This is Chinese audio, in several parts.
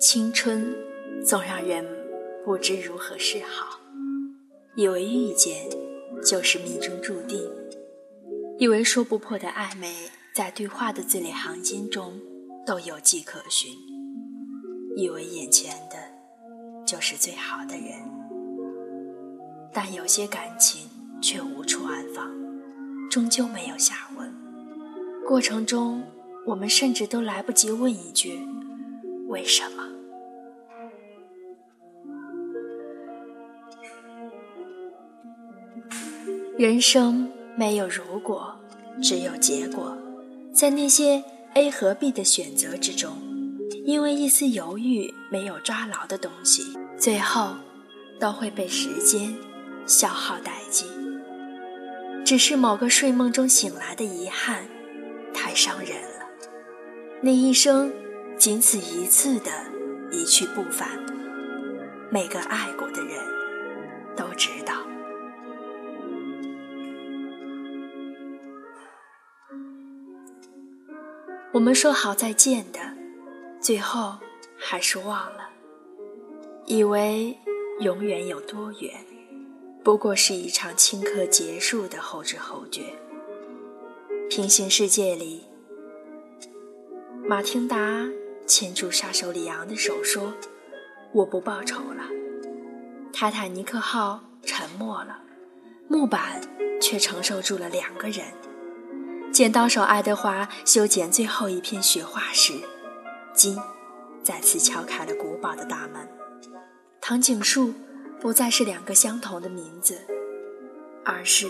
青春总让人不知如何是好，以为遇见就是命中注定，以为说不破的暧昧在对话的字里行间中都有迹可循，以为眼前的就是最好的人，但有些感情却无处安放，终究没有下文。过程中，我们甚至都来不及问一句。为什么？人生没有如果，只有结果。在那些 A 和 B 的选择之中，因为一丝犹豫没有抓牢的东西，最后都会被时间消耗殆尽。只是某个睡梦中醒来的遗憾，太伤人了。那一生。仅此一次的一去不返，每个爱过的人都知道。我们说好再见的，最后还是忘了。以为永远有多远，不过是一场顷刻结束的后知后觉。平行世界里，马汀达。牵住杀手里昂的手说：“我不报仇了。”泰坦尼克号沉没了，木板却承受住了两个人。剪刀手爱德华修剪最后一片雪花时，金再次敲开了古堡的大门。藤井树不再是两个相同的名字，而是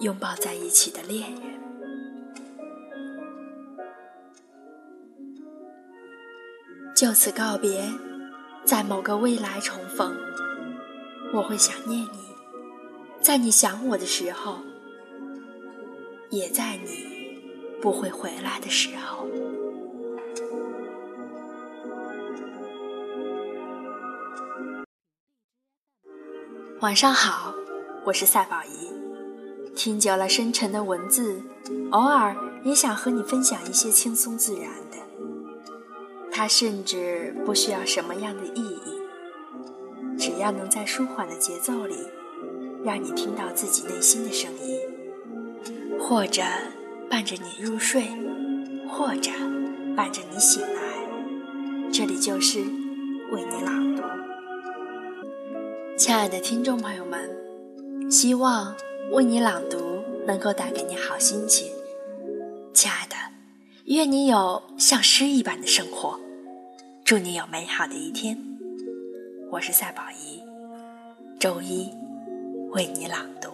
拥抱在一起的恋人。就此告别，在某个未来重逢，我会想念你，在你想我的时候，也在你不会回来的时候。晚上好，我是赛宝仪。听久了深沉的文字，偶尔也想和你分享一些轻松自然的。它甚至不需要什么样的意义，只要能在舒缓的节奏里，让你听到自己内心的声音，或者伴着你入睡，或者伴着你醒来，这里就是为你朗读。亲爱的听众朋友们，希望为你朗读能够带给你好心情。亲爱的。愿你有像诗一般的生活，祝你有美好的一天。我是赛宝仪，周一为你朗读。